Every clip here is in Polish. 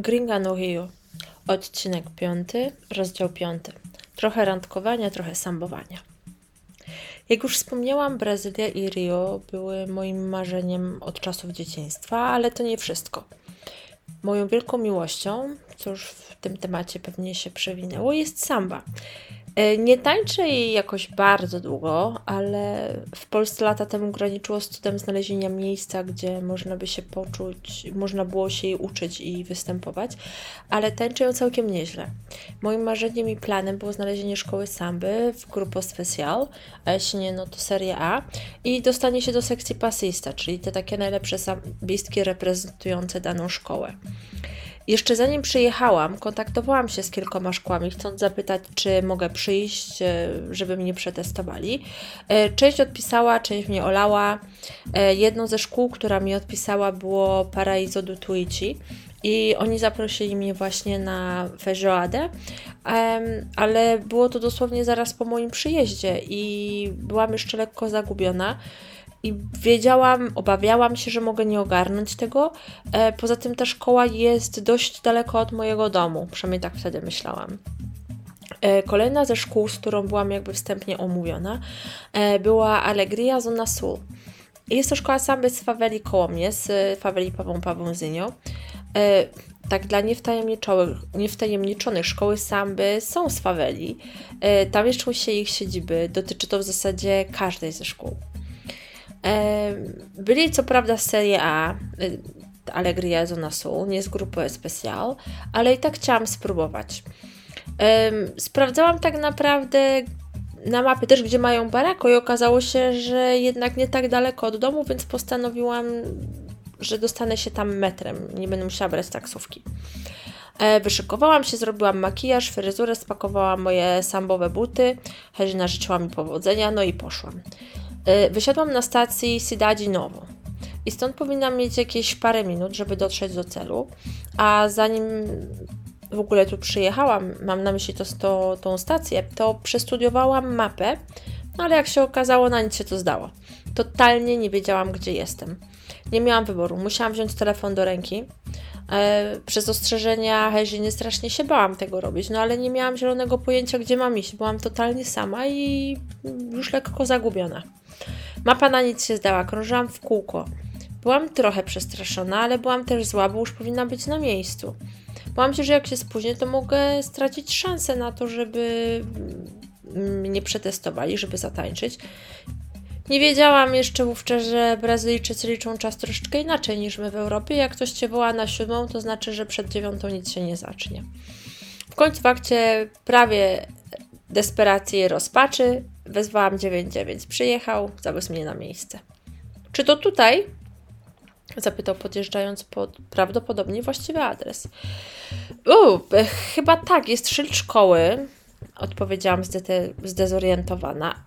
Gringa no Rio. Odcinek 5, rozdział 5. Trochę randkowania, trochę sambowania. Jak już wspomniałam, Brazylia i Rio były moim marzeniem od czasów dzieciństwa, ale to nie wszystko. Moją wielką miłością, co już w tym temacie pewnie się przewinęło, jest samba. E, nie tańczę jej jakoś bardzo długo, ale w Polsce lata temu graniczyło z cudem znalezienia miejsca, gdzie można by się poczuć, można było się jej uczyć i występować, ale tańczę ją całkiem nieźle. Moim marzeniem i planem było znalezienie szkoły samby w Grupo Special, a jeśli nie, no to Serie A i dostanie się do sekcji pasista, czyli te takie najlepsze sambistki reprezentujące daną szkołę. Jeszcze zanim przyjechałam, kontaktowałam się z kilkoma szkołami, chcąc zapytać, czy mogę przyjść, e, żeby mnie przetestowali. E, część odpisała, część mnie olała. E, jedną ze szkół, która mi odpisała, było Paraiso do Tuici. I oni zaprosili mnie właśnie na feijoadę, ale było to dosłownie zaraz po moim przyjeździe i byłam jeszcze lekko zagubiona i wiedziałam, obawiałam się, że mogę nie ogarnąć tego. E, poza tym ta szkoła jest dość daleko od mojego domu, przynajmniej tak wtedy myślałam. E, kolejna ze szkół, z którą byłam jakby wstępnie omówiona, e, była Alegria Zona Sul. Jest to szkoła samby z faweli koło mnie, z faweli Pawą Pawązynio. Tak dla niewtajemniczonych, szkoły samby są z faweli. Tam mieszczą się ich siedziby. Dotyczy to w zasadzie każdej ze szkół. Byli co prawda z serii A, y, Alegria Zona Sul, nie z grupy Especial, ale i tak chciałam spróbować. Sprawdzałam tak naprawdę na mapie też, gdzie mają barako i okazało się, że jednak nie tak daleko od domu, więc postanowiłam, że dostanę się tam metrem, nie będę musiała brać taksówki. E, wyszykowałam się, zrobiłam makijaż, fryzurę, spakowałam moje sambowe buty, Hezina życzyła mi powodzenia, no i poszłam. Y, wysiadłam na stacji Cidade Novo i stąd powinnam mieć jakieś parę minut, żeby dotrzeć do celu, a zanim w ogóle tu przyjechałam, mam na myśli to, to, tą stację, to przestudiowałam mapę, no ale jak się okazało, na nic się to zdało. Totalnie nie wiedziałam, gdzie jestem. Nie miałam wyboru, musiałam wziąć telefon do ręki. E, przez ostrzeżenia Heziny strasznie się bałam tego robić, no ale nie miałam zielonego pojęcia, gdzie mam iść. Byłam totalnie sama i już lekko zagubiona. Mapa na nic się zdała, krążyłam w kółko. Byłam trochę przestraszona, ale byłam też zła, bo już powinna być na miejscu. Bałam się, że jak się spóźnię, to mogę stracić szansę na to, żeby mnie przetestowali, żeby zatańczyć. Nie wiedziałam jeszcze wówczas, że Brazylijczycy liczą czas troszeczkę inaczej niż my w Europie. Jak ktoś cię woła na siódmą, to znaczy, że przed dziewiątą nic się nie zacznie. W końcu w akcie prawie desperacji i rozpaczy wezwałam 99. Przyjechał, zawiózł mnie na miejsce. Czy to tutaj? Zapytał podjeżdżając pod prawdopodobnie właściwy adres. Chyba tak, jest szyld szkoły. Odpowiedziałam zde zdezorientowana.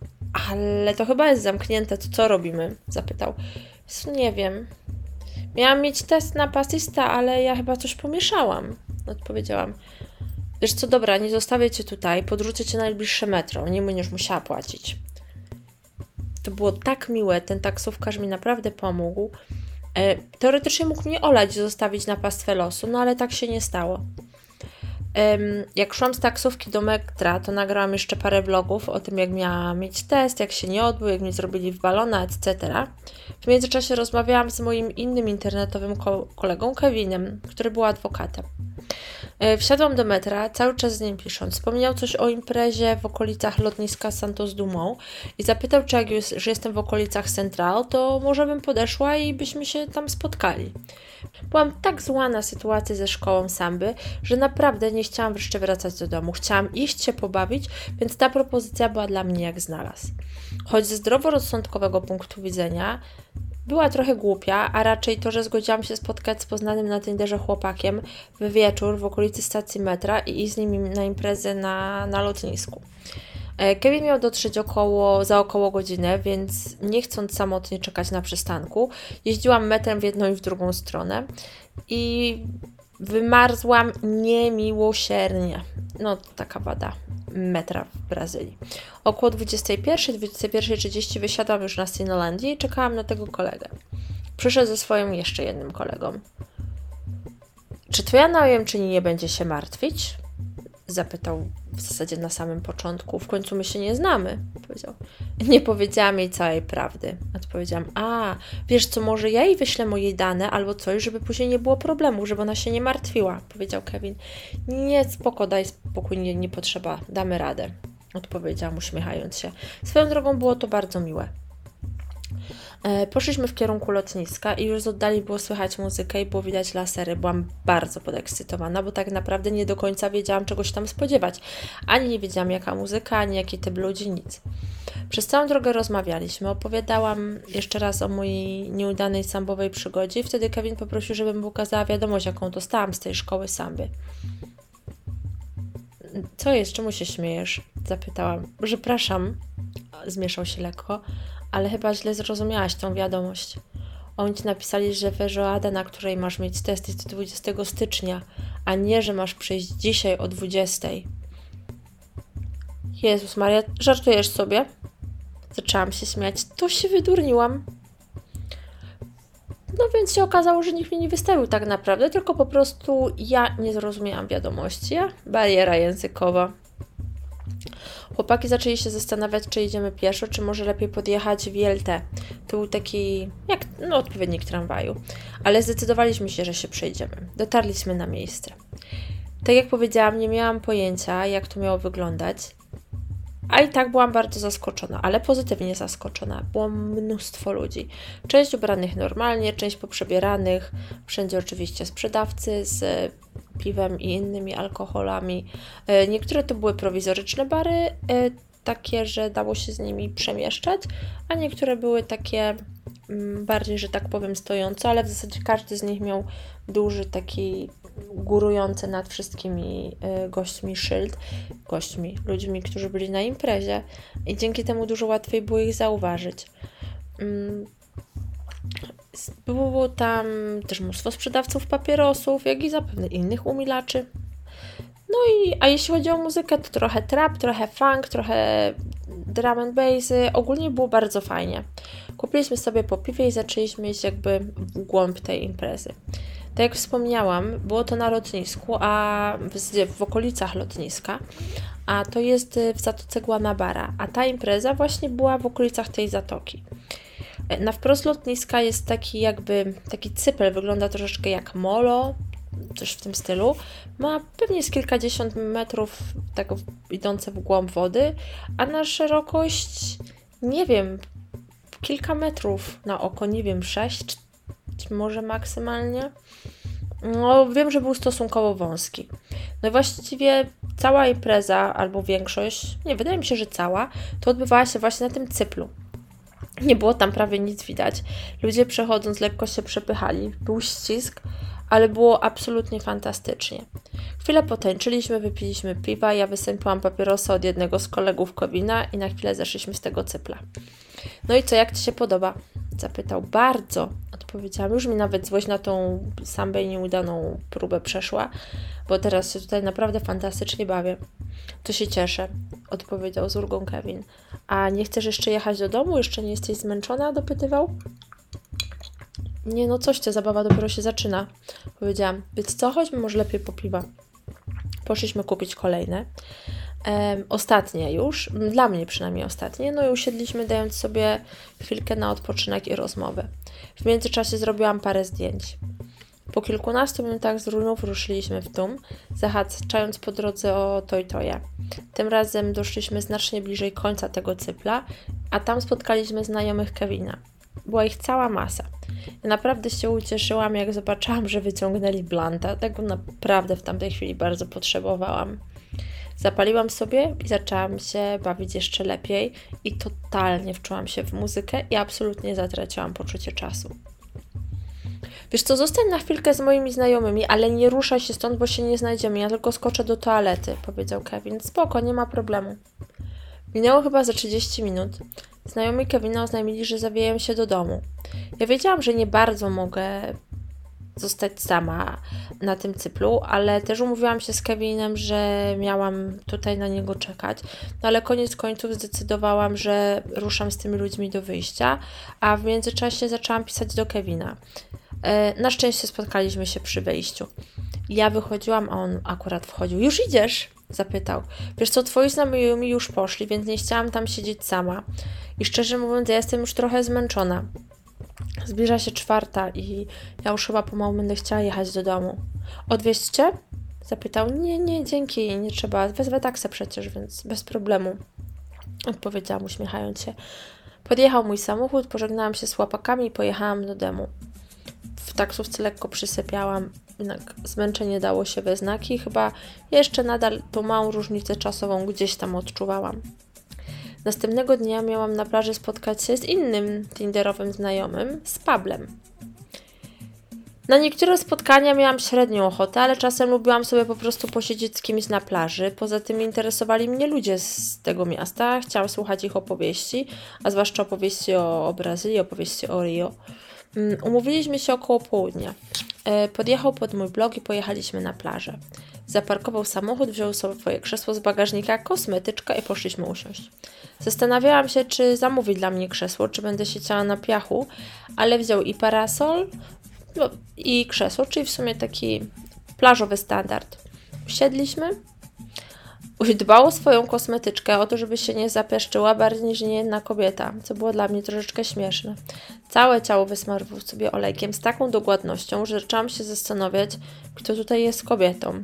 Ale to chyba jest zamknięte, to co robimy? Zapytał. Nie wiem. Miałam mieć test na pasista, ale ja chyba coś pomieszałam. Odpowiedziałam. Wiesz co, dobra, nie zostawię cię tutaj, podrzucę cię na najbliższe metro, nie będziesz musiała płacić. To było tak miłe, ten taksówkarz mi naprawdę pomógł. E, teoretycznie mógł mnie olać, zostawić na pastwę losu, no ale tak się nie stało. Jak szłam z taksówki do metra, to nagrałam jeszcze parę vlogów o tym, jak miałam mieć test, jak się nie odbył, jak mi zrobili w balona, etc. W międzyczasie rozmawiałam z moim innym internetowym kolegą Kevinem, który był adwokatem. E, wsiadłam do metra, cały czas z nim pisząc. Wspomniał coś o imprezie w okolicach lotniska Santos Dumont i zapytał, czy jak już że jestem w okolicach Central, to może bym podeszła i byśmy się tam spotkali. Byłam tak zła na sytuację ze szkołą samby, że naprawdę nie chciałam wreszcie wracać do domu. Chciałam iść się pobawić, więc ta propozycja była dla mnie jak znalazł. Choć ze zdroworozsądkowego punktu widzenia była trochę głupia, a raczej to, że zgodziłam się spotkać z poznanym na Tinderze chłopakiem w wieczór w okolicy stacji metra i iść z nim na imprezę na, na lotnisku. E, Kevin miał dotrzeć około, za około godzinę, więc nie chcąc samotnie czekać na przystanku, jeździłam metrem w jedną i w drugą stronę i wymarzłam niemiłosiernie. No, taka wada metra w Brazylii. Około 21, 21.30 wysiadłam już na Sinolandii i czekałam na tego kolegę. Przyszedł ze swoim jeszcze jednym kolegą. Czy Twoja najemczyni nie będzie się martwić? Zapytał w zasadzie na samym początku. W końcu my się nie znamy, powiedział. Nie powiedziałam jej całej prawdy. Odpowiedziałam, a, wiesz co, może ja jej wyślę moje dane albo coś, żeby później nie było problemu, żeby ona się nie martwiła, powiedział Kevin. Nie, spoko, daj spokój, nie, nie potrzeba, damy radę, odpowiedziałam uśmiechając się. Swoją drogą było to bardzo miłe. E, poszliśmy w kierunku lotniska i już z oddali było słychać muzykę i było widać lasery. Byłam bardzo podekscytowana, bo tak naprawdę nie do końca wiedziałam czegoś tam spodziewać. Ani nie wiedziałam jaka muzyka, ani jaki typ ludzi, nic. Przez całą drogę rozmawialiśmy. Opowiadałam jeszcze raz o mojej nieudanej sambowej przygodzie i wtedy Kevin poprosił, żebym mu ukazała wiadomość, jaką dostałam z tej szkoły samby. Co jest? Czemu się śmiejesz? Zapytałam. Przepraszam. Zmieszał się lekko ale chyba źle zrozumiałaś tą wiadomość. Oni ci napisali, że feijoada, na której masz mieć test, jest 20 stycznia, a nie, że masz przyjść dzisiaj o 20. Jezus Maria, żartujesz sobie? Zaczęłam się śmiać. To się wydurniłam. No więc się okazało, że nikt mnie nie wystawił tak naprawdę, tylko po prostu ja nie zrozumiałam wiadomości. Bariera językowa. Chłopaki zaczęli się zastanawiać, czy idziemy pieszo, czy może lepiej podjechać w JLT. To był taki, jak no, odpowiednik tramwaju. Ale zdecydowaliśmy się, że się przejdziemy. Dotarliśmy na miejsce. Tak jak powiedziałam, nie miałam pojęcia, jak to miało wyglądać. A i tak byłam bardzo zaskoczona, ale pozytywnie zaskoczona. Było mnóstwo ludzi. Część ubranych normalnie, część poprzebieranych. Wszędzie oczywiście sprzedawcy z piwem i innymi alkoholami. E, niektóre to były prowizoryczne bary, e, takie, że dało się z nimi przemieszczać, a niektóre były takie mm, bardziej, że tak powiem, stojące, ale w zasadzie każdy z nich miał duży taki górujący nad wszystkimi e, gośćmi szyld, gośćmi, ludźmi, którzy byli na imprezie i dzięki temu dużo łatwiej było ich zauważyć. Mm, było tam też mnóstwo sprzedawców papierosów, jak i zapewne innych umilaczy. No i, a jeśli chodzi o muzykę, to trochę trap, trochę funk, trochę drum and bassy. Ogólnie było bardzo fajnie. Kupiliśmy sobie po piwie i zaczęliśmy iść jakby w głąb tej imprezy. Tak jak wspomniałam, było to na lotnisku, a w, w okolicach lotniska, a to jest w Zatoce Guanabara, a ta impreza właśnie była w okolicach tej zatoki. Na wprost lotniska jest taki jakby, taki cypel, wygląda troszeczkę jak molo, coś w tym stylu. Ma pewnie z kilkadziesiąt metrów tak idące w głąb wody, a na szerokość, nie wiem, kilka metrów na oko, nie wiem, sześć, może maksymalnie. No, wiem, że był stosunkowo wąski. No i właściwie cała impreza, albo większość, nie, wydaje mi się, że cała, to odbywała się właśnie na tym cyplu. Nie było tam prawie nic widać. Ludzie przechodząc lekko się przepychali. Był ścisk, ale było absolutnie fantastycznie. Chwilę potańczyliśmy, wypiliśmy piwa, ja wysępiłam papierosa od jednego z kolegów Kowina i na chwilę zeszliśmy z tego cypla. No i co, jak Ci się podoba? Zapytał. Bardzo, odpowiedziałam. Już mi nawet złość na tą sambę nieudaną próbę przeszła, bo teraz się tutaj naprawdę fantastycznie bawię. To się cieszę, odpowiedział z ulgą Kevin. A nie chcesz jeszcze jechać do domu? Jeszcze nie jesteś zmęczona? dopytywał. Nie no, coś, ta zabawa dopiero się zaczyna, powiedziałam. Więc co, chodźmy może lepiej po piwa. Poszliśmy kupić kolejne. Ostatnie już, dla mnie przynajmniej ostatnie, no i usiedliśmy dając sobie chwilkę na odpoczynek i rozmowę. W międzyczasie zrobiłam parę zdjęć. Po kilkunastu minutach z runów ruszyliśmy w dum, zahaczając po drodze o Toytoja. Tym razem doszliśmy znacznie bliżej końca tego cypla, a tam spotkaliśmy znajomych Kevina. Była ich cała masa. Ja naprawdę się ucieszyłam, jak zobaczyłam, że wyciągnęli blanta. Tego naprawdę w tamtej chwili bardzo potrzebowałam. Zapaliłam sobie i zaczęłam się bawić jeszcze lepiej i totalnie wczułam się w muzykę i absolutnie zatraciłam poczucie czasu. Wiesz co, zostań na chwilkę z moimi znajomymi, ale nie ruszaj się stąd, bo się nie znajdziemy. Ja tylko skoczę do toalety, powiedział Kevin. Spoko, nie ma problemu. Minęło chyba za 30 minut. Znajomi Kevina oznajmili, że zawijają się do domu. Ja wiedziałam, że nie bardzo mogę zostać sama na tym cyplu, ale też umówiłam się z Kevinem, że miałam tutaj na niego czekać. No ale koniec końców zdecydowałam, że ruszam z tymi ludźmi do wyjścia, a w międzyczasie zaczęłam pisać do Kevina. E, na szczęście spotkaliśmy się przy wejściu. Ja wychodziłam, a on akurat wchodził. Już idziesz? Zapytał. Wiesz co, twoi znajomi już poszli, więc nie chciałam tam siedzieć sama. I szczerze mówiąc, ja jestem już trochę zmęczona. Zbliża się czwarta i ja już chyba pomału będę chciała jechać do domu. Odwieźć? Zapytał. Nie, nie, dzięki, nie trzeba. Wezwę taksę przecież, więc bez problemu. Odpowiedziałam uśmiechając się. Podjechał mój samochód, pożegnałam się z chłopakami i pojechałam do domu. W taksówce lekko przysypiałam, jednak zmęczenie dało się we znaki. Chyba jeszcze nadal tą małą różnicę czasową gdzieś tam odczuwałam. Następnego dnia miałam na plaży spotkać się z innym tinderowym znajomym, z Pablem. Na niektóre spotkania miałam średnią ochotę, ale czasem lubiłam sobie po prostu posiedzieć z kimś na plaży. Poza tym interesowali mnie ludzie z tego miasta, chciałam słuchać ich opowieści, a zwłaszcza opowieści o, o Brazylii, opowieści o Rio. Um, umówiliśmy się około południa. E, podjechał pod mój blog i pojechaliśmy na plażę. Zaparkował samochód, wziął swoje krzesło z bagażnika, kosmetyczka i poszliśmy usiąść. Zastanawiałam się, czy zamówi dla mnie krzesło, czy będę siedziała na piachu, ale wziął i parasol, no, i krzesło, czyli w sumie taki plażowy standard. Usiedliśmy, dbał o swoją kosmetyczkę, o to, żeby się nie zapeszczyła bardziej niż jedna kobieta, co było dla mnie troszeczkę śmieszne. Całe ciało wysmarował sobie olejkiem z taką dokładnością, że zaczęłam się zastanawiać, kto tutaj jest kobietą.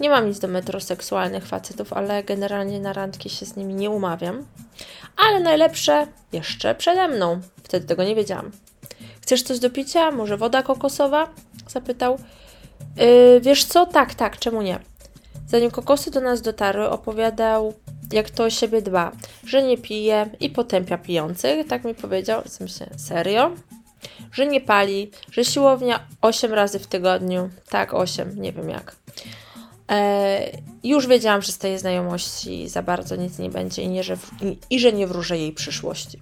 Nie mam nic do metroseksualnych facetów, ale generalnie na randki się z nimi nie umawiam. Ale najlepsze jeszcze przede mną. Wtedy tego nie wiedziałam. Chcesz coś do picia? Może woda kokosowa? Zapytał. Yy, wiesz co? Tak, tak, czemu nie? Zanim kokosy do nas dotarły, opowiadał, jak to o siebie dba, że nie pije i potępia pijących. Tak mi powiedział. W sensie, serio? Że nie pali, że siłownia 8 razy w tygodniu. Tak, 8, nie wiem jak. E, już wiedziałam, że z tej znajomości za bardzo nic nie będzie i, nie, że, i, że nie wróżę jej przyszłości.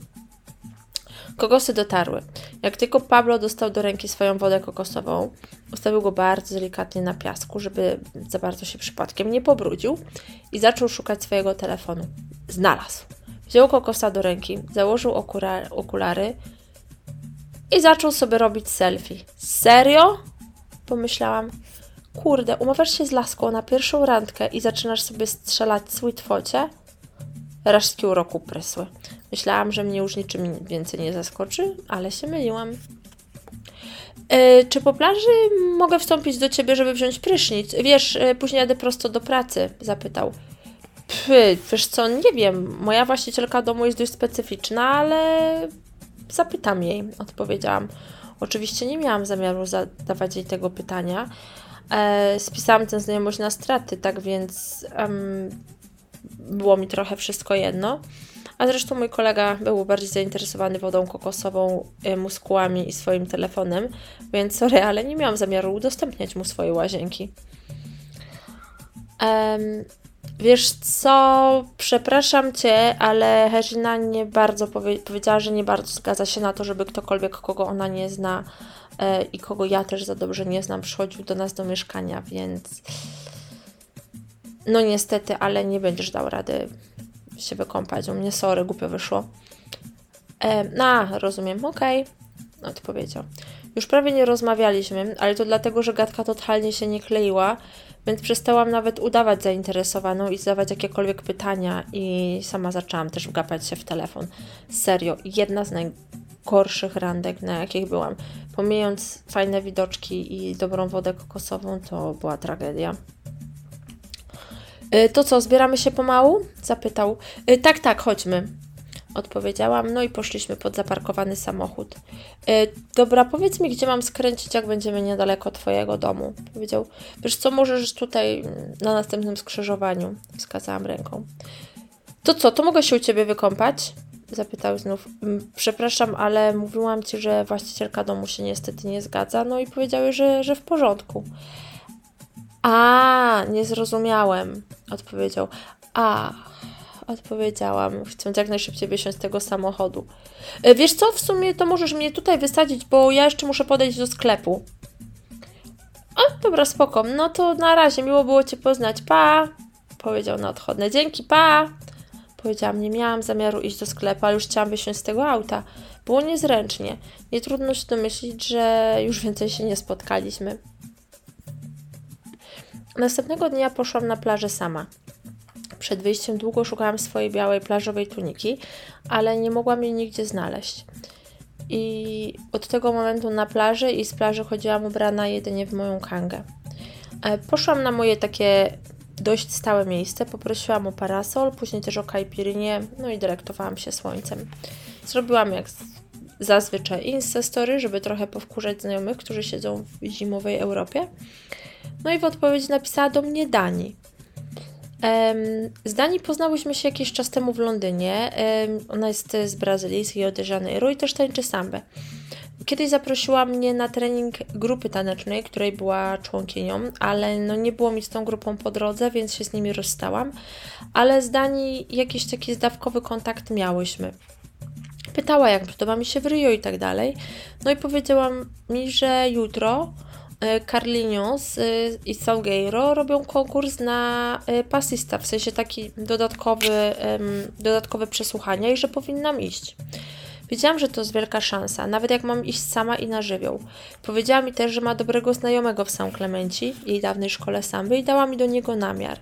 Kokosy dotarły. Jak tylko Pablo dostał do ręki swoją wodę kokosową, ustawił go bardzo delikatnie na piasku, żeby za bardzo się przypadkiem nie pobrudził i zaczął szukać swojego telefonu. Znalazł. Wziął kokosa do ręki, założył okulary i zaczął sobie robić selfie. Serio? Pomyślałam. Kurde, umawiasz się z laską na pierwszą randkę i zaczynasz sobie strzelać sweet focie? Resztki uroku prysły. Myślałam, że mnie już niczym więcej nie zaskoczy, ale się myliłam. E, czy po plaży mogę wstąpić do ciebie, żeby wziąć prysznic? Wiesz, e, później jadę prosto do pracy, zapytał. Py, wiesz co, nie wiem. Moja właścicielka domu jest dość specyficzna, ale zapytam jej, odpowiedziałam. Oczywiście nie miałam zamiaru zadawać jej tego pytania. E, spisałam tę znajomość na straty, tak więc um, było mi trochę wszystko jedno. A zresztą mój kolega był bardziej zainteresowany wodą kokosową, y, muskułami i swoim telefonem, więc sorry, ale nie miałam zamiaru udostępniać mu swojej łazienki. Um, wiesz co, przepraszam Cię, ale Herzina nie bardzo powie powiedziała, że nie bardzo zgadza się na to, żeby ktokolwiek, kogo ona nie zna e, i kogo ja też za dobrze nie znam, przychodził do nas do mieszkania, więc no niestety, ale nie będziesz dał rady się wykąpać. U mnie sorry, głupio wyszło. E, no, rozumiem, okej, okay. odpowiedział. Już prawie nie rozmawialiśmy, ale to dlatego, że gadka totalnie się nie kleiła, więc przestałam nawet udawać zainteresowaną i zadawać jakiekolwiek pytania i sama zaczęłam też wgapać się w telefon. Serio, jedna z najgorszych randek, na jakich byłam. Pomijając fajne widoczki i dobrą wodę kokosową, to była tragedia. Y, to co, zbieramy się pomału? Zapytał. Y, tak, tak, chodźmy. Odpowiedziałam, no i poszliśmy pod zaparkowany samochód. Y, dobra, powiedz mi, gdzie mam skręcić, jak będziemy niedaleko Twojego domu. Powiedział, wiesz co, możesz tutaj na następnym skrzyżowaniu. Wskazałam ręką. To co, to mogę się u Ciebie wykąpać? Zapytał znów. Mm, przepraszam, ale mówiłam Ci, że właścicielka domu się niestety nie zgadza. No i powiedziały, że, że w porządku. A, nie zrozumiałem, odpowiedział. A, odpowiedziałam, chcąc jak najszybciej wysiąść z tego samochodu. E, wiesz co, w sumie to możesz mnie tutaj wysadzić, bo ja jeszcze muszę podejść do sklepu. A, dobra, spoko. No to na razie, miło było Cię poznać. Pa! Powiedział na odchodne. Dzięki, pa! Powiedziałam, nie miałam zamiaru iść do sklepu, ale już chciałam wysiąść z tego auta. Było niezręcznie. Nie trudno się domyślić, że już więcej się nie spotkaliśmy. Następnego dnia poszłam na plażę sama. Przed wyjściem długo szukałam swojej białej plażowej tuniki, ale nie mogłam jej nigdzie znaleźć. I od tego momentu na plaży i z plaży chodziłam ubrana jedynie w moją kangę. E, poszłam na moje takie dość stałe miejsce, poprosiłam o parasol, później też o kajpirynię, no i dyrektowałam się słońcem. Zrobiłam jak zazwyczaj Insta Story, żeby trochę powkurzać znajomych, którzy siedzą w zimowej Europie. No i w odpowiedzi napisała do mnie Dani. Z Dani poznałyśmy się jakiś czas temu w Londynie. Ona jest z Brazylii, z Rio de Janeiro i też tańczy sambę. Kiedyś zaprosiła mnie na trening grupy tanecznej, której była członkinią, ale no nie było mi z tą grupą po drodze, więc się z nimi rozstałam. Ale z jakiś taki zdawkowy kontakt miałyśmy. Pytała, jak podoba mi się w Rio i tak dalej. No i powiedziałam mi, że jutro Carlinhos e, i Salgueiro robią konkurs na e, pasista, w sensie taki dodatkowy, dodatkowe przesłuchania i że powinnam iść. Wiedziałam, że to jest wielka szansa, nawet jak mam iść sama i na żywioł. Powiedziała mi też, że ma dobrego znajomego w San Clemenci, jej dawnej szkole samby i dała mi do niego namiar.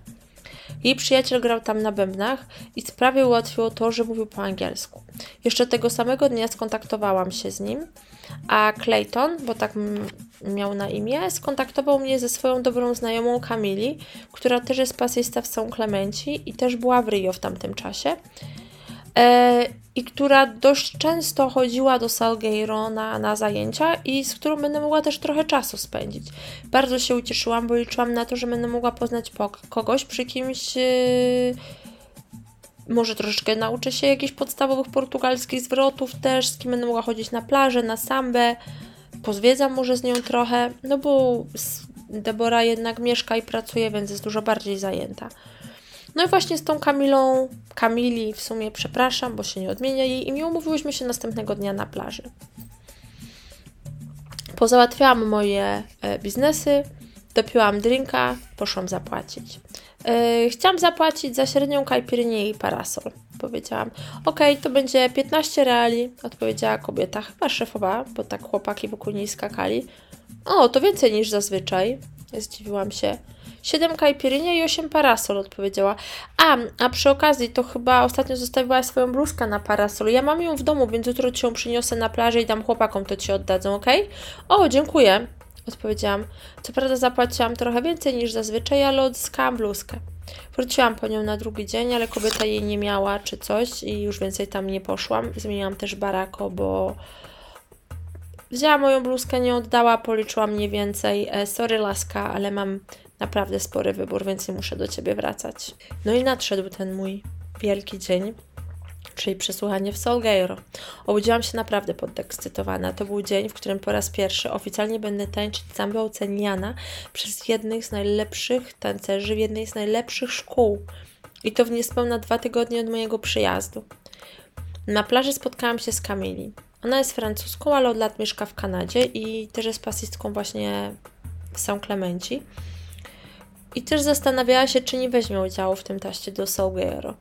Jej przyjaciel grał tam na bębnach i sprawie ułatwiło to, że mówił po angielsku. Jeszcze tego samego dnia skontaktowałam się z nim, a Clayton, bo tak miał na imię, skontaktował mnie ze swoją dobrą znajomą Kamili, która też jest pasista w São Clemenci i też była w Rio w tamtym czasie. E, I która dość często chodziła do Salgueiro na, na zajęcia i z którą będę mogła też trochę czasu spędzić. Bardzo się ucieszyłam, bo liczyłam na to, że będę mogła poznać kogoś przy kimś. Yy, może troszeczkę nauczę się jakichś podstawowych portugalskich zwrotów też, z kim będę mogła chodzić na plażę, na sambę, pozwiedzam może z nią trochę, no bo Debora jednak mieszka i pracuje, więc jest dużo bardziej zajęta. No i właśnie z tą Kamilą, Kamili w sumie przepraszam, bo się nie odmienia jej imię, umówiłyśmy się następnego dnia na plaży. Pozałatwiałam moje e, biznesy, dopiłam drinka, poszłam zapłacić. Yy, chciałam zapłacić za średnią kajpirnię i parasol. Powiedziałam, ok, to będzie 15 reali, odpowiedziała kobieta, chyba szefowa, bo tak chłopaki wokół niej skakali. O, to więcej niż zazwyczaj. Zdziwiłam się. 7 kajpirynia i 8 parasol, odpowiedziała. A, a przy okazji, to chyba ostatnio zostawiła swoją bluzkę na parasol. Ja mam ją w domu, więc jutro ci ją przyniosę na plażę i dam chłopakom, to ci oddadzą, ok? O, dziękuję. Odpowiedziałam. Co prawda zapłaciłam trochę więcej niż zazwyczaj, ale odzyskałam bluzkę. Wróciłam po nią na drugi dzień, ale kobieta jej nie miała czy coś i już więcej tam nie poszłam. Zmieniłam też barako, bo wzięła moją bluzkę, nie oddała, policzyła mniej więcej. E, sorry laska, ale mam naprawdę spory wybór, więc nie muszę do Ciebie wracać. No i nadszedł ten mój wielki dzień czyli przesłuchanie w Solgeiro. Obudziłam się naprawdę podekscytowana. To był dzień, w którym po raz pierwszy oficjalnie będę tańczyć sambę oceniana przez jednych z najlepszych tancerzy w jednej z najlepszych szkół. I to w niespełna dwa tygodnie od mojego przyjazdu. Na plaży spotkałam się z Kamili. Ona jest francuską, ale od lat mieszka w Kanadzie i też jest pasistką właśnie w São Clemenci. I też zastanawiała się, czy nie weźmie udziału w tym taście do Salgueiro.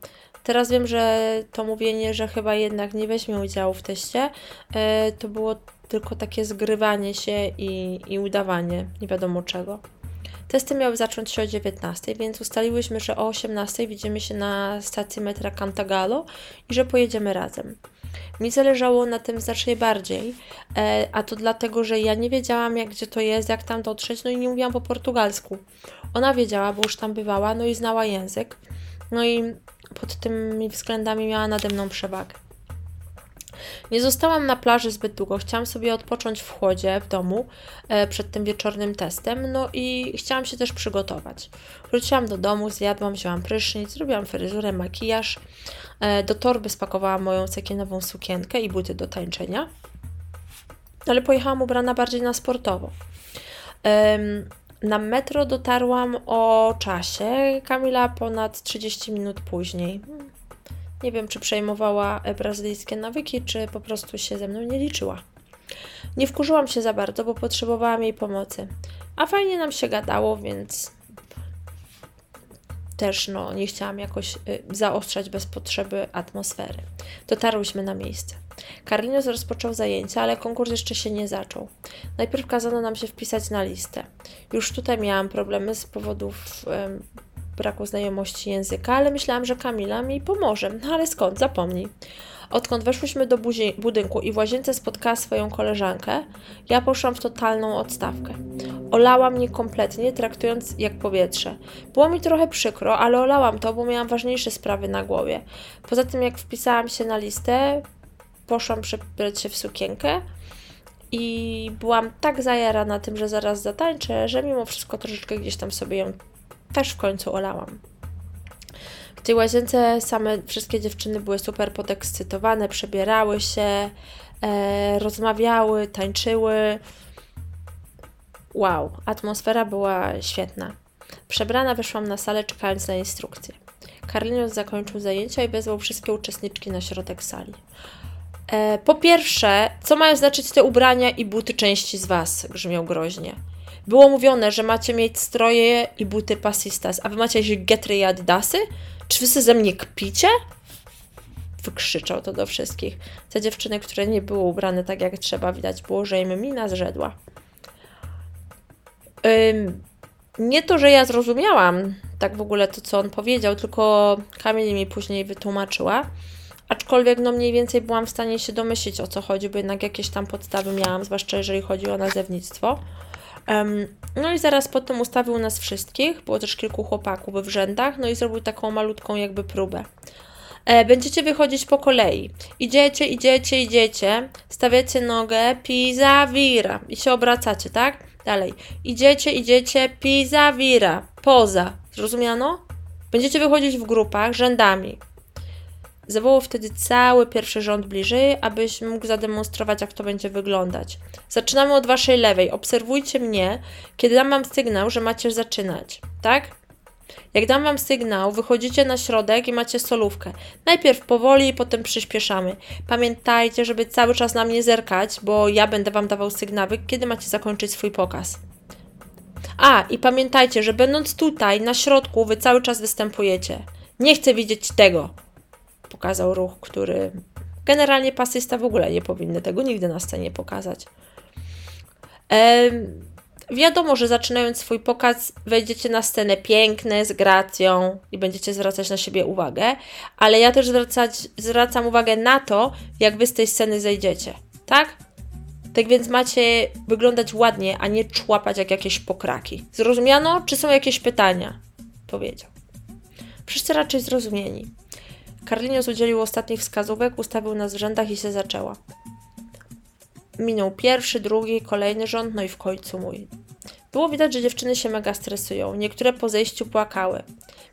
Teraz wiem, że to mówienie, że chyba jednak nie weźmie udziału w teście, e, to było tylko takie zgrywanie się i, i udawanie nie wiadomo czego. Testy miały zacząć się o 19, więc ustaliłyśmy, że o 18 widzimy się na stacji metra Cantagalo i że pojedziemy razem. Mi zależało na tym znacznie bardziej, e, a to dlatego, że ja nie wiedziałam, jak gdzie to jest, jak tam dotrzeć, no i nie mówiłam po portugalsku. Ona wiedziała, bo już tam bywała, no i znała język. No i pod tymi względami miała nade mną przewagę. Nie zostałam na plaży zbyt długo. Chciałam sobie odpocząć w chłodzie w domu e, przed tym wieczornym testem, no i chciałam się też przygotować. Wróciłam do domu, zjadłam, wzięłam prysznic, zrobiłam fryzurę, makijaż. E, do torby spakowałam moją cekienową sukienkę i buty do tańczenia. Ale pojechałam ubrana bardziej na sportowo. Na metro dotarłam o czasie, Kamila ponad 30 minut później. Nie wiem, czy przejmowała brazylijskie nawyki, czy po prostu się ze mną nie liczyła. Nie wkurzyłam się za bardzo, bo potrzebowałam jej pomocy. A fajnie nam się gadało, więc też no, nie chciałam jakoś y, zaostrzać bez potrzeby atmosfery. Dotarłyśmy na miejsce. Carlinhos rozpoczął zajęcia, ale konkurs jeszcze się nie zaczął. Najpierw kazano nam się wpisać na listę. Już tutaj miałam problemy z powodów braku znajomości języka, ale myślałam, że Kamila mi pomoże. No ale skąd? Zapomnij. Odkąd weszłyśmy do budynku i w łazience spotkała swoją koleżankę, ja poszłam w totalną odstawkę. Olała mnie kompletnie, traktując jak powietrze. Było mi trochę przykro, ale olałam to, bo miałam ważniejsze sprawy na głowie. Poza tym, jak wpisałam się na listę, poszłam przebrać się w sukienkę i byłam tak zajarana tym, że zaraz zatańczę, że mimo wszystko troszeczkę gdzieś tam sobie ją też w końcu olałam. W tej łazience same wszystkie dziewczyny były super podekscytowane, przebierały się, e, rozmawiały, tańczyły. Wow, atmosfera była świetna. Przebrana wyszłam na salę, czekając na instrukcję. Karlinius zakończył zajęcia i wezwał wszystkie uczestniczki na środek sali. E, po pierwsze, co mają znaczyć te ubrania i buty części z Was? grzmiał groźnie. Było mówione, że macie mieć stroje i buty pasistas, a wy macie jakieś getry i adidasy? Czy wy ze mnie kpicie? Wykrzyczał to do wszystkich. Te dziewczyny, które nie były ubrane tak jak trzeba, widać było, że im mina zrzedła. Ym, nie to, że ja zrozumiałam tak w ogóle to, co on powiedział, tylko Kamil mi później wytłumaczyła. Aczkolwiek no mniej więcej byłam w stanie się domyślić o co chodzi, bo jednak jakieś tam podstawy miałam, zwłaszcza jeżeli chodzi o nazewnictwo. No i zaraz potem ustawił nas wszystkich, było też kilku chłopaków w rzędach, no i zrobił taką malutką jakby próbę. E, będziecie wychodzić po kolei. Idziecie, idziecie, idziecie, stawiacie nogę, pisa, vira i się obracacie, tak? Dalej. Idziecie, idziecie, pisa, vira, poza. Zrozumiano? Będziecie wychodzić w grupach, rzędami. Zawołał wtedy cały pierwszy rząd bliżej, abyś mógł zademonstrować, jak to będzie wyglądać. Zaczynamy od waszej lewej. Obserwujcie mnie, kiedy dam wam sygnał, że macie zaczynać. Tak? Jak dam wam sygnał, wychodzicie na środek i macie solówkę. Najpierw powoli, potem przyspieszamy. Pamiętajcie, żeby cały czas na mnie zerkać, bo ja będę wam dawał sygnały, kiedy macie zakończyć swój pokaz. A, i pamiętajcie, że będąc tutaj, na środku, wy cały czas występujecie. Nie chcę widzieć tego pokazał ruch, który generalnie pasysta w ogóle nie powinny tego nigdy na scenie pokazać. Wiadomo, że zaczynając swój pokaz, wejdziecie na scenę piękne, z gracją i będziecie zwracać na siebie uwagę, ale ja też zwracać, zwracam uwagę na to, jak wy z tej sceny zejdziecie, tak? Tak więc macie wyglądać ładnie, a nie człapać jak jakieś pokraki. Zrozumiano? Czy są jakieś pytania? Powiedział. Wszyscy raczej zrozumieni. Karlinius udzielił ostatnich wskazówek, ustawił nas w rzędach i się zaczęła. Minął pierwszy, drugi, kolejny rząd, no i w końcu mój. Było widać, że dziewczyny się mega stresują. Niektóre po zejściu płakały.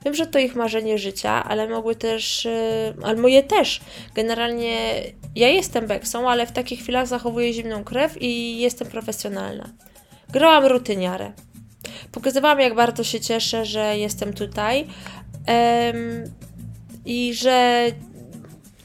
Wiem, że to ich marzenie życia, ale mogły też, yy, ale moje też. Generalnie ja jestem beksą, ale w takich chwilach zachowuję zimną krew i jestem profesjonalna. Grałam rutyniarę. Pokazywałam, jak bardzo się cieszę, że jestem tutaj. Ehm, i że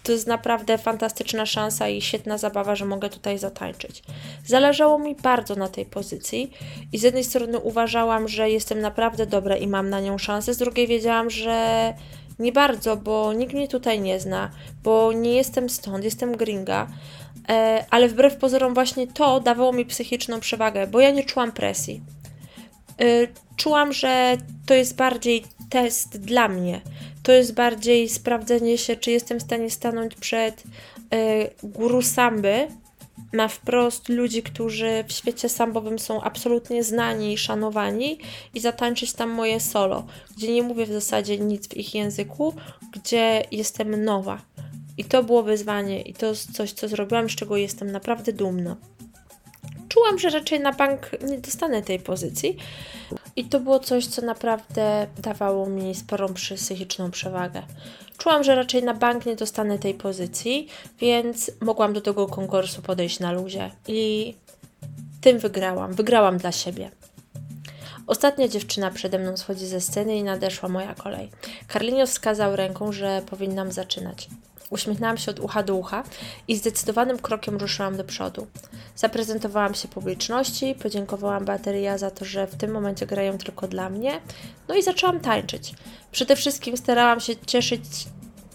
to jest naprawdę fantastyczna szansa i świetna zabawa, że mogę tutaj zatańczyć. Zależało mi bardzo na tej pozycji i z jednej strony uważałam, że jestem naprawdę dobra i mam na nią szansę, z drugiej wiedziałam, że nie bardzo, bo nikt mnie tutaj nie zna, bo nie jestem stąd, jestem gringa, e, ale wbrew pozorom właśnie to dawało mi psychiczną przewagę, bo ja nie czułam presji. E, czułam, że to jest bardziej test dla mnie, to jest bardziej sprawdzenie się, czy jestem w stanie stanąć przed y, guru samby, na wprost ludzi, którzy w świecie sambowym są absolutnie znani i szanowani i zatańczyć tam moje solo, gdzie nie mówię w zasadzie nic w ich języku, gdzie jestem nowa. I to było wyzwanie i to jest coś, co zrobiłam, z czego jestem naprawdę dumna. Czułam, że raczej na bank nie dostanę tej pozycji, i to było coś, co naprawdę dawało mi sporą psychiczną przewagę. Czułam, że raczej na bank nie dostanę tej pozycji, więc mogłam do tego konkursu podejść na luzie. I tym wygrałam. Wygrałam dla siebie. Ostatnia dziewczyna przede mną schodzi ze sceny i nadeszła moja kolej. Karlinio wskazał ręką, że powinnam zaczynać. Uśmiechnęłam się od ucha do ucha i zdecydowanym krokiem ruszyłam do przodu. Zaprezentowałam się publiczności, podziękowałam bateria za to, że w tym momencie grają tylko dla mnie, no i zaczęłam tańczyć. Przede wszystkim starałam się cieszyć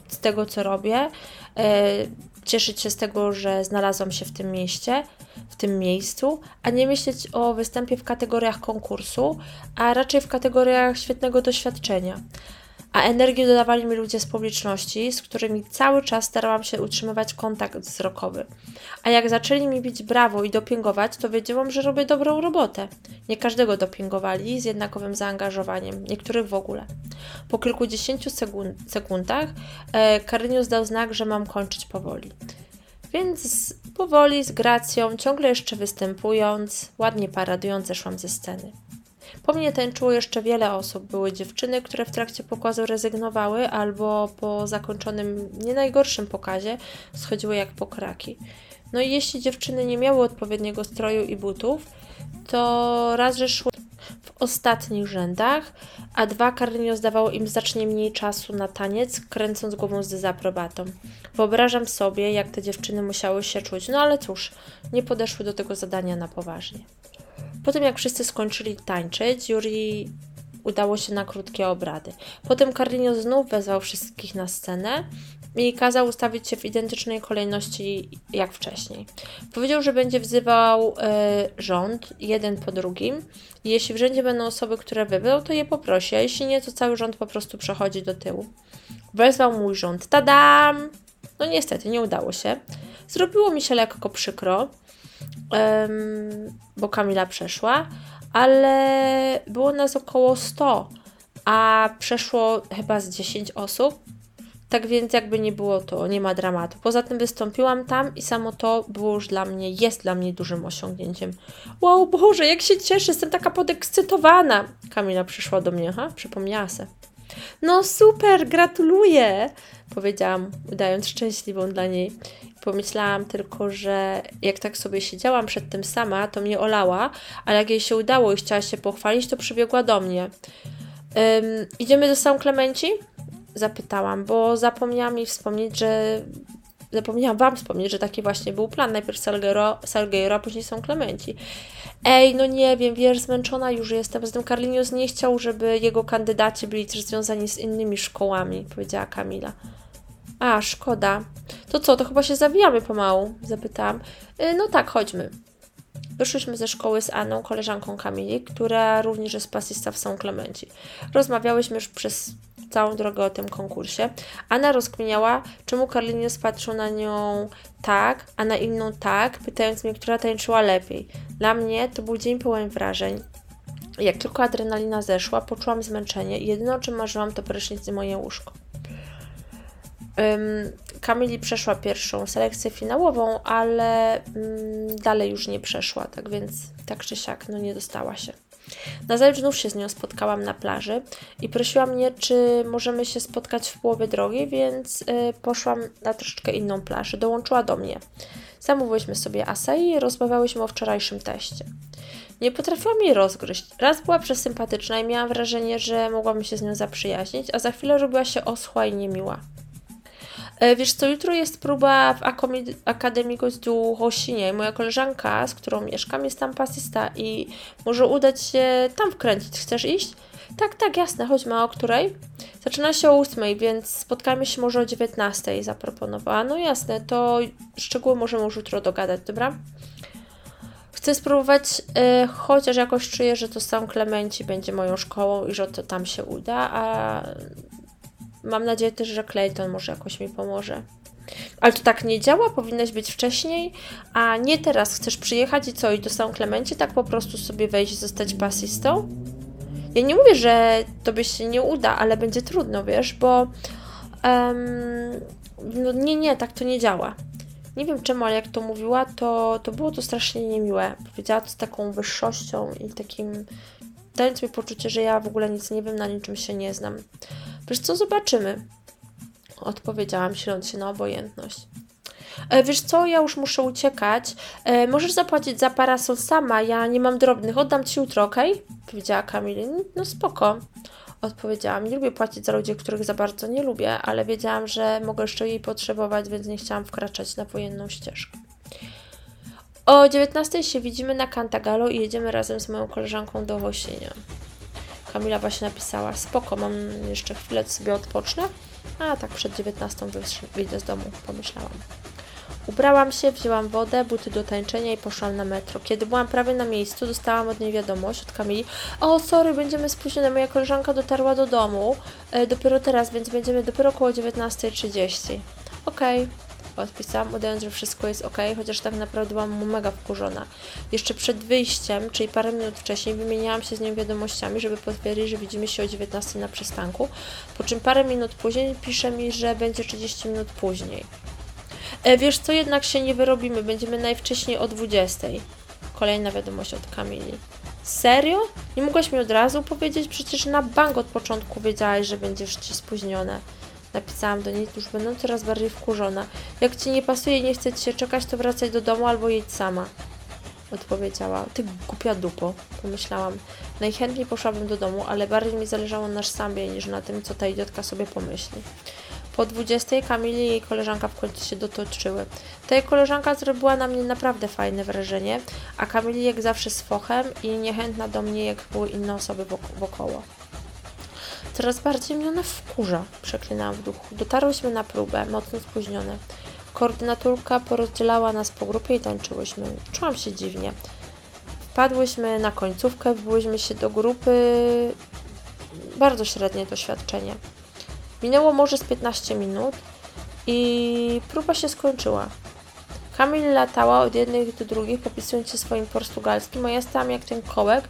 z tego, co robię. E, cieszyć się z tego, że znalazłam się w tym mieście, w tym miejscu, a nie myśleć o występie w kategoriach konkursu, a raczej w kategoriach świetnego doświadczenia a energię dodawali mi ludzie z publiczności, z którymi cały czas starałam się utrzymywać kontakt wzrokowy. A jak zaczęli mi bić brawo i dopingować, to wiedziałam, że robię dobrą robotę. Nie każdego dopingowali z jednakowym zaangażowaniem, niektórych w ogóle. Po kilkudziesięciu sekund, sekundach e, dał znak, że mam kończyć powoli. Więc powoli, z gracją, ciągle jeszcze występując, ładnie paradując, zeszłam ze sceny. Po mnie tańczyło jeszcze wiele osób. Były dziewczyny, które w trakcie pokazu rezygnowały, albo po zakończonym, nie najgorszym pokazie schodziły jak po kraki. No i jeśli dziewczyny nie miały odpowiedniego stroju i butów, to raz, że szły w ostatnich rzędach, a dwa Karlinio zdawało im znacznie mniej czasu na taniec, kręcąc głową z dezaprobatą. Wyobrażam sobie, jak te dziewczyny musiały się czuć, no ale cóż, nie podeszły do tego zadania na poważnie. Po tym jak wszyscy skończyli tańczyć, Juri udało się na krótkie obrady. Potem Carlinio znów wezwał wszystkich na scenę i kazał ustawić się w identycznej kolejności jak wcześniej. Powiedział, że będzie wzywał y, rząd jeden po drugim i jeśli w rzędzie będą osoby, które wybrał, to je poprosi, a jeśli nie, to cały rząd po prostu przechodzi do tyłu. Wezwał mój rząd. Tadam! No niestety, nie udało się. Zrobiło mi się lekko przykro, bo Kamila przeszła, ale było nas około 100, a przeszło chyba z 10 osób. Tak więc jakby nie było to, nie ma dramatu. Poza tym wystąpiłam tam i samo to było już dla mnie, jest dla mnie dużym osiągnięciem. Wow, Boże, jak się cieszę, jestem taka podekscytowana. Kamila przyszła do mnie, ha? Przypomniała se. No super, gratuluję, powiedziałam, udając szczęśliwą dla niej. Pomyślałam tylko, że jak tak sobie siedziałam przed tym sama, to mnie olała, ale jak jej się udało i chciała się pochwalić, to przybiegła do mnie. Um, idziemy do San Clemenci? Zapytałam, bo zapomniałam mi wspomnieć, że zapomniałam Wam wspomnieć, że taki właśnie był plan. Najpierw Salguero, a później są Clemenci. Ej, no nie wiem, wiesz, zmęczona już jestem. Z tym Carlinius nie chciał, żeby jego kandydaci byli też związani z innymi szkołami, powiedziała Kamila. A, szkoda. To co, to chyba się zawijamy pomału? Zapytałam. Y, no tak, chodźmy. Wyszłyśmy ze szkoły z Anną, koleżanką Kamili, która również jest pasista w São Clemenci. Rozmawiałyśmy już przez całą drogę o tym konkursie. Anna rozkminiała, czemu Karlinius patrzył na nią tak, a na inną tak, pytając mnie, która tańczyła lepiej. Dla mnie to był dzień pełen wrażeń. Jak tylko adrenalina zeszła, poczułam zmęczenie i jedyne o czym marzyłam to prysznic i moje łóżko. Kamili przeszła pierwszą selekcję finałową, ale dalej już nie przeszła, tak więc tak czy siak no nie dostała się. Na zajutrz znów się z nią spotkałam na plaży i prosiła mnie, czy możemy się spotkać w połowie drogi, więc y, poszłam na troszeczkę inną plażę. Dołączyła do mnie. Zamówiłyśmy sobie asai i rozmawiałyśmy o wczorajszym teście. Nie potrafiłam jej rozgryźć. Raz była przesympatyczna i miałam wrażenie, że mogłam się z nią zaprzyjaźnić, a za chwilę robiła się oschła i niemiła. E, wiesz co, jutro jest próba w Akademii Goździu Hosinie. Moja koleżanka, z którą mieszkam, jest tam pasista i może udać się tam wkręcić. Chcesz iść? Tak, tak, jasne, chodźmy. o której? Zaczyna się o 8, więc spotkamy się może o 19, zaproponowała. No jasne, to szczegóły możemy już jutro dogadać, dobra? Chcę spróbować, e, chociaż jakoś czuję, że to sam Klemenci będzie moją szkołą i że to tam się uda, a Mam nadzieję też, że Clayton może jakoś mi pomoże. Ale to tak nie działa, powinnaś być wcześniej, a nie teraz chcesz przyjechać i co, i do San Clemencie tak po prostu sobie wejść zostać basistą? Ja nie mówię, że tobie się nie uda, ale będzie trudno, wiesz, bo um, no nie, nie, tak to nie działa. Nie wiem czemu, ale jak to mówiła, to, to było to strasznie niemiłe. Powiedziała to z taką wyższością i takim dając mi poczucie, że ja w ogóle nic nie wiem, na niczym się nie znam. Wiesz co, zobaczymy. Odpowiedziałam, siląc się na obojętność. E, wiesz co, ja już muszę uciekać. E, możesz zapłacić za parasol sama, ja nie mam drobnych, oddam ci jutro, okej? Okay? Powiedziała Kamili. No spoko. Odpowiedziałam, nie lubię płacić za ludzi, których za bardzo nie lubię, ale wiedziałam, że mogę jeszcze jej potrzebować, więc nie chciałam wkraczać na wojenną ścieżkę. O 19 się widzimy na Cantagalo i jedziemy razem z moją koleżanką do Hosienia. Kamila właśnie napisała, spoko, mam jeszcze chwilę sobie odpocznę, a tak przed 19 wyjdę z domu, pomyślałam. Ubrałam się, wzięłam wodę, buty do tańczenia i poszłam na metro. Kiedy byłam prawie na miejscu, dostałam od niej wiadomość od Kamili. O, sorry, będziemy spóźnione. Moja koleżanka dotarła do domu e, dopiero teraz, więc będziemy dopiero około 19.30. Okej. Odpisałam, udając, że wszystko jest ok, chociaż tak naprawdę byłam mu mega wkurzona. Jeszcze przed wyjściem, czyli parę minut wcześniej, wymieniałam się z nią wiadomościami, żeby potwierdzić, że widzimy się o 19 na przystanku, po czym parę minut później pisze mi, że będzie 30 minut później. E, wiesz co, jednak się nie wyrobimy, będziemy najwcześniej o 20. Kolejna wiadomość od Kamili. Serio? Nie mogłaś mi od razu powiedzieć? Przecież na bank od początku wiedziałaś, że będziesz ci spóźnione. Napisałam do niej, już będąc coraz bardziej wkurzona. Jak ci nie pasuje i nie chce ci się czekać, to wracaj do domu albo jedź sama. Odpowiedziała. Ty głupia dupo, pomyślałam. Najchętniej poszłabym do domu, ale bardziej mi zależało na szambie niż na tym, co ta idiotka sobie pomyśli. Po 20 Kamili i jej koleżanka w końcu się dotoczyły. Ta jej koleżanka zrobiła na mnie naprawdę fajne wrażenie, a Kamili jak zawsze z fochem i niechętna do mnie, jak były inne osoby wokoło. Coraz bardziej mnie ona wkurza, przeklinałam w duchu. Dotarłyśmy na próbę, mocno spóźnione. Koordynatorka porozdzielała nas po grupie i tańczyłyśmy. Czułam się dziwnie. Wpadłyśmy na końcówkę, wbyłyśmy się do grupy. Bardzo średnie doświadczenie. Minęło może z 15 minut i próba się skończyła. Kamil latała od jednych do drugich, popisując się swoim portugalskim, a ja stałam jak ten kołek,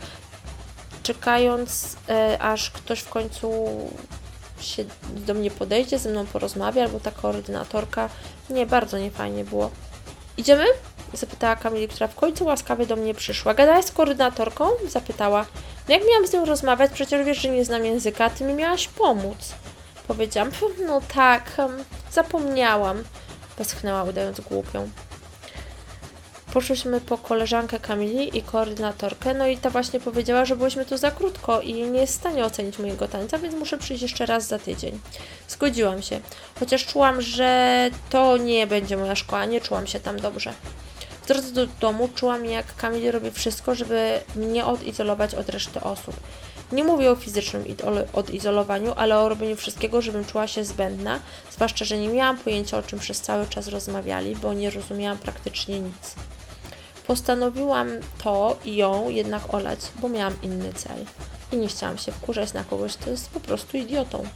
czekając, e, aż ktoś w końcu się do mnie podejdzie, ze mną porozmawia, albo ta koordynatorka. Nie, bardzo niefajnie było. Idziemy? Zapytała Kamili, która w końcu łaskawie do mnie przyszła. Gadałaś z koordynatorką? Zapytała. No jak miałam z nią rozmawiać? Przecież wiesz, że nie znam języka, ty mi miałaś pomóc. Powiedziałam, no tak, zapomniałam. Poschnęła, udając głupią. Poszłyśmy po koleżankę Kamili i koordynatorkę, no i ta właśnie powiedziała, że byłyśmy tu za krótko i nie jest w stanie ocenić mojego tańca, więc muszę przyjść jeszcze raz za tydzień. Zgodziłam się, chociaż czułam, że to nie będzie moja szkoła, nie czułam się tam dobrze. W drodze do domu czułam, jak Kamili robi wszystko, żeby mnie odizolować od reszty osób. Nie mówię o fizycznym odizolowaniu, ale o robieniu wszystkiego, żebym czuła się zbędna, zwłaszcza, że nie miałam pojęcia, o czym przez cały czas rozmawiali, bo nie rozumiałam praktycznie nic. Postanowiłam to i ją jednak olać, bo miałam inny cel. I nie chciałam się wkurzać na kogoś, kto jest po prostu idiotą.